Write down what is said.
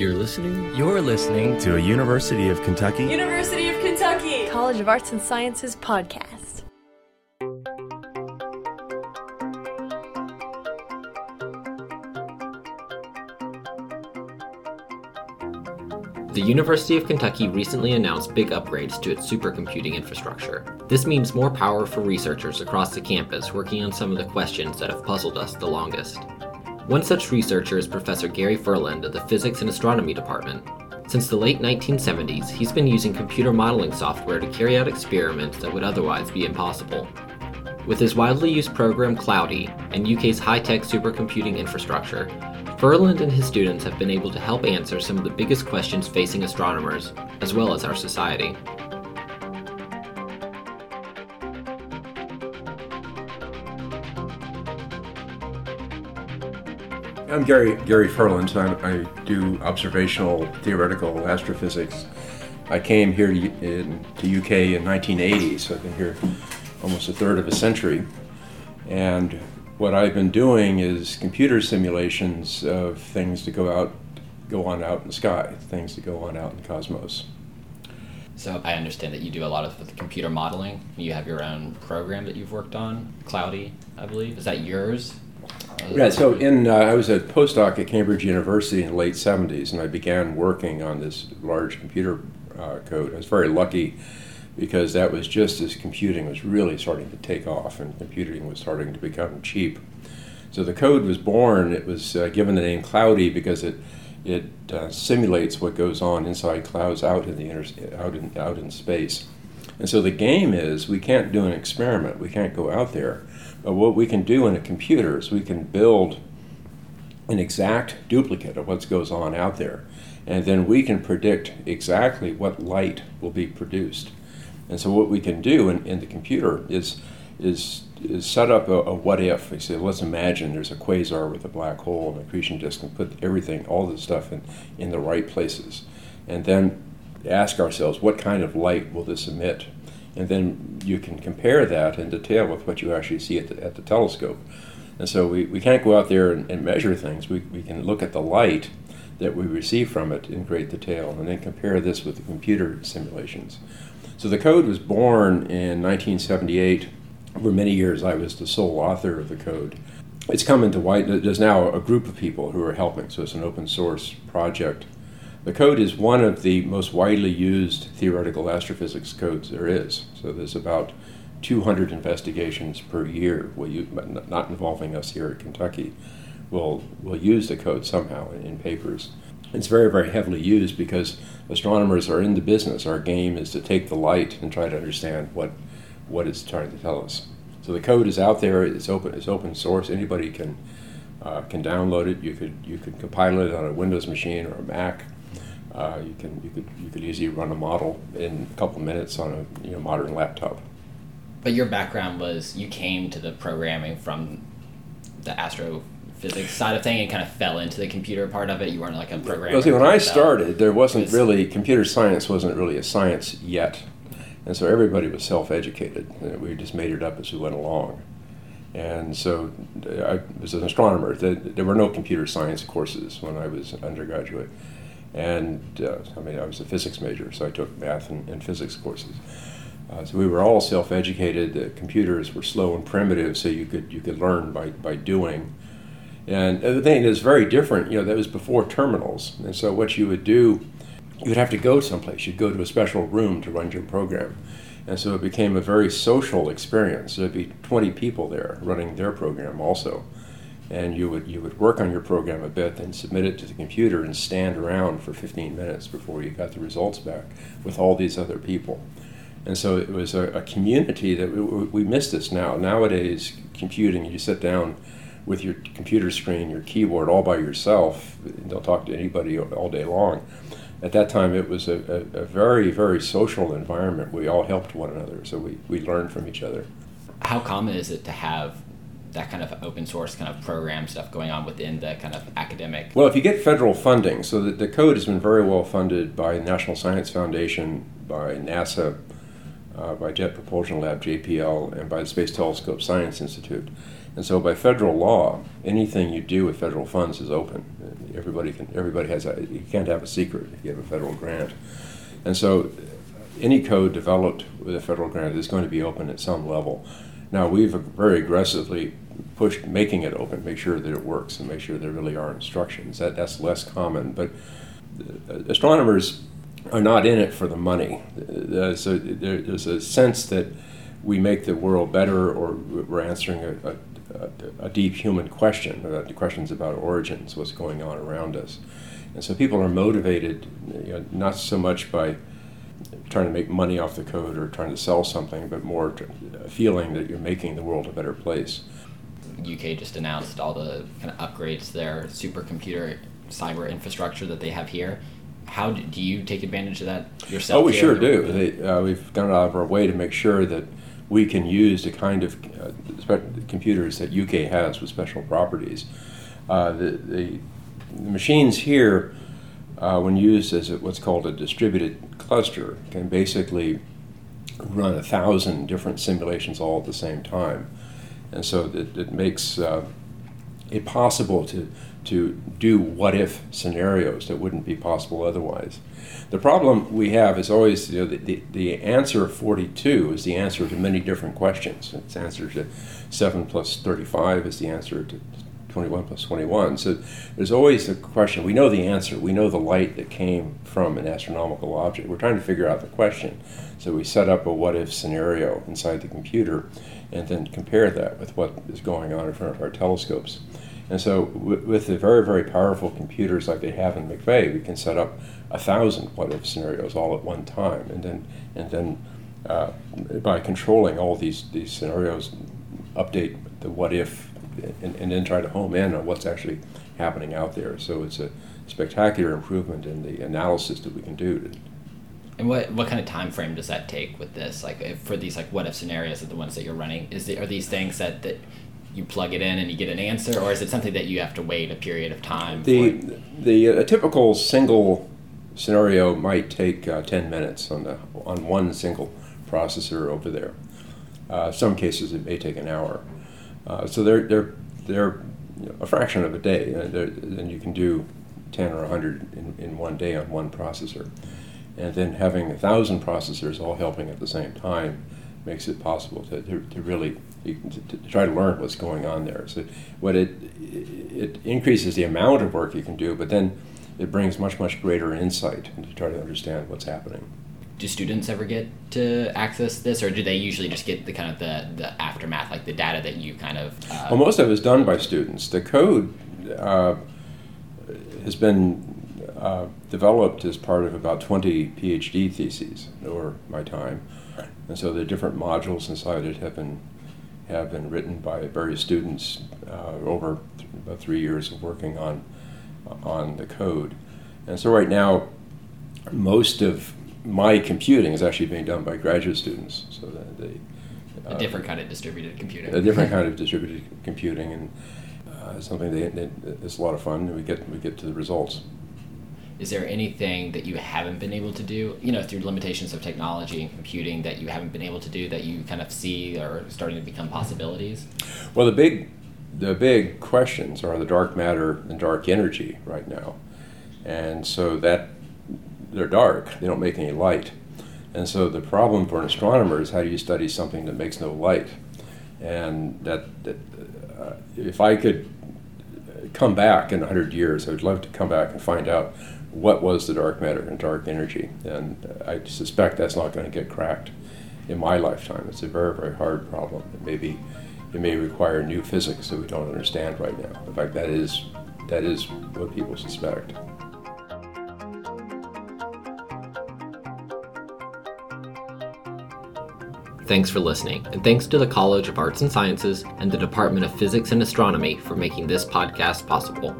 You're listening You're listening to a University of Kentucky University of Kentucky College of Arts and Sciences podcast. The University of Kentucky recently announced big upgrades to its supercomputing infrastructure. This means more power for researchers across the campus working on some of the questions that have puzzled us the longest. One such researcher is Professor Gary Ferland of the Physics and Astronomy Department. Since the late 1970s, he's been using computer modeling software to carry out experiments that would otherwise be impossible. With his widely used program Cloudy and UK's high tech supercomputing infrastructure, Ferland and his students have been able to help answer some of the biggest questions facing astronomers, as well as our society. I'm Gary Gary Ferland. I, I do observational theoretical astrophysics. I came here to, in, to UK in 1980, so I've been here almost a third of a century. And what I've been doing is computer simulations of things to go out, go on out in the sky, things to go on out in the cosmos. So I understand that you do a lot of the computer modeling. You have your own program that you've worked on, Cloudy, I believe. Is that yours? Yeah, so in uh, I was a postdoc at Cambridge University in the late 70s, and I began working on this large computer uh, code. I was very lucky because that was just as computing was really starting to take off and computing was starting to become cheap. So the code was born. It was uh, given the name Cloudy because it it uh, simulates what goes on inside clouds out in the inter- out in out in space. And so the game is we can't do an experiment. We can't go out there. But what we can do in a computer is we can build an exact duplicate of what goes on out there. And then we can predict exactly what light will be produced. And so what we can do in, in the computer is, is, is set up a, a what if. We say, let's imagine there's a quasar with a black hole and accretion disk and put everything, all the stuff in, in the right places. And then ask ourselves, what kind of light will this emit? And then you can compare that in detail with what you actually see at the, at the telescope. And so we, we can't go out there and, and measure things. We, we can look at the light that we receive from it in great detail and then compare this with the computer simulations. So the code was born in 1978. For many years, I was the sole author of the code. It's come into white. There's now a group of people who are helping, so it's an open source project. The code is one of the most widely used theoretical astrophysics codes there is. So there's about 200 investigations per year, will you, not involving us here at Kentucky, will will use the code somehow in, in papers. It's very, very heavily used because astronomers are in the business. Our game is to take the light and try to understand what, what it's trying to tell us. So the code is out there. It's open. It's open source. Anybody can uh, can download it. You could you could compile it on a Windows machine or a Mac. Uh, you can you could you could easily run a model in a couple minutes on a you know modern laptop. But your background was you came to the programming from the astrophysics side of thing and kind of fell into the computer part of it. You weren't like a programmer. Well, see, when I started, there wasn't really computer science wasn't really a science yet, and so everybody was self-educated. We just made it up as we went along, and so I was an astronomer. There were no computer science courses when I was an undergraduate, and uh, I mean I was a physics major, so I took math and, and physics courses. Uh, so we were all self-educated. The computers were slow and primitive, so you could you could learn by, by doing. And the thing is very different. You know, that was before terminals, and so what you would do, you would have to go someplace. You'd go to a special room to run your program, and so it became a very social experience. There'd be 20 people there running their program also, and you would you would work on your program a bit, then submit it to the computer and stand around for 15 minutes before you got the results back with all these other people. And so it was a, a community that we, we miss this now. Nowadays, computing, you sit down with your computer screen, your keyboard, all by yourself. Don't talk to anybody all day long. At that time, it was a, a, a very, very social environment. We all helped one another, so we, we learned from each other. How common is it to have that kind of open source kind of program stuff going on within the kind of academic? Well, if you get federal funding, so the, the code has been very well funded by the National Science Foundation, by NASA, uh, by Jet Propulsion Lab, JPL, and by the Space Telescope Science Institute. And so, by federal law, anything you do with federal funds is open. everybody can everybody has a you can't have a secret if you have a federal grant, and so any code developed with a federal grant is going to be open at some level. Now we've very aggressively pushed making it open, make sure that it works, and make sure there really are instructions. That that's less common, but astronomers are not in it for the money. So there's a sense that we make the world better, or we're answering a, a, a deep human question, the questions about origins, what's going on around us. And so people are motivated you know, not so much by trying to make money off the code or trying to sell something, but more feeling that you're making the world a better place. UK just announced all the kind of upgrades to their supercomputer cyber infrastructure that they have here. How do, do you take advantage of that yourself? Oh, we sure do. They, uh, we've gone out of our way to make sure that we can use the kind of uh, computers that UK has with special properties. Uh, the, the, machines here, uh, when used as a, what's called a distributed cluster, can basically run a thousand different simulations all at the same time. And so it, it makes uh, it possible to to do what if scenarios that wouldn't be possible otherwise. The problem we have is always you know, the, the, the answer 42 is the answer to many different questions. It's answer to 7 plus 35 is the answer to 21 plus 21. So there's always a question. We know the answer. We know the light that came from an astronomical object. We're trying to figure out the question. So we set up a what if scenario inside the computer and then compare that with what is going on in front of our telescopes. And so, with the very, very powerful computers like they have in McVey, we can set up a thousand what if scenarios all at one time. And then, and then uh, by controlling all these, these scenarios, update the what if, and, and then try to home in on what's actually happening out there. So, it's a spectacular improvement in the analysis that we can do. To, and what, what kind of time frame does that take with this? Like for these like what if scenarios, are the ones that you're running, is the, are these things that, that you plug it in and you get an answer, or is it something that you have to wait a period of time? The the a typical single scenario might take uh, ten minutes on the on one single processor over there. Uh, some cases it may take an hour. Uh, so they're they're they're a fraction of a day, and, and you can do ten or hundred in, in one day on one processor. And then having a thousand processors all helping at the same time makes it possible to, to, to really to, to, try to learn what's going on there. So what it it increases the amount of work you can do, but then it brings much much greater insight to try to understand what's happening. Do students ever get to access this, or do they usually just get the kind of the, the aftermath, like the data that you kind of? Uh, well, most of it is done by students. The code uh, has been uh, developed as part of about 20 PhD theses over my time. And so the different modules inside it have been have been written by various students uh, over th- about three years of working on on the code. And so right now, most of my computing is actually being done by graduate students. So that they uh, a different kind of distributed computing. A different kind of distributed computing, and uh, something that it's a lot of fun. We get we get to the results is there anything that you haven't been able to do, you know, through limitations of technology and computing that you haven't been able to do that you kind of see are starting to become possibilities? Well, the big, the big questions are the dark matter and dark energy right now, and so that they're dark. They don't make any light, and so the problem for an astronomer is how do you study something that makes no light, and that, that uh, if I could come back in 100 years, I would love to come back and find out what was the dark matter and dark energy. And I suspect that's not going to get cracked in my lifetime. It's a very, very hard problem. It may, be, it may require new physics that we don't understand right now. In fact, that is, that is what people suspect. Thanks for listening, and thanks to the College of Arts and Sciences and the Department of Physics and Astronomy for making this podcast possible.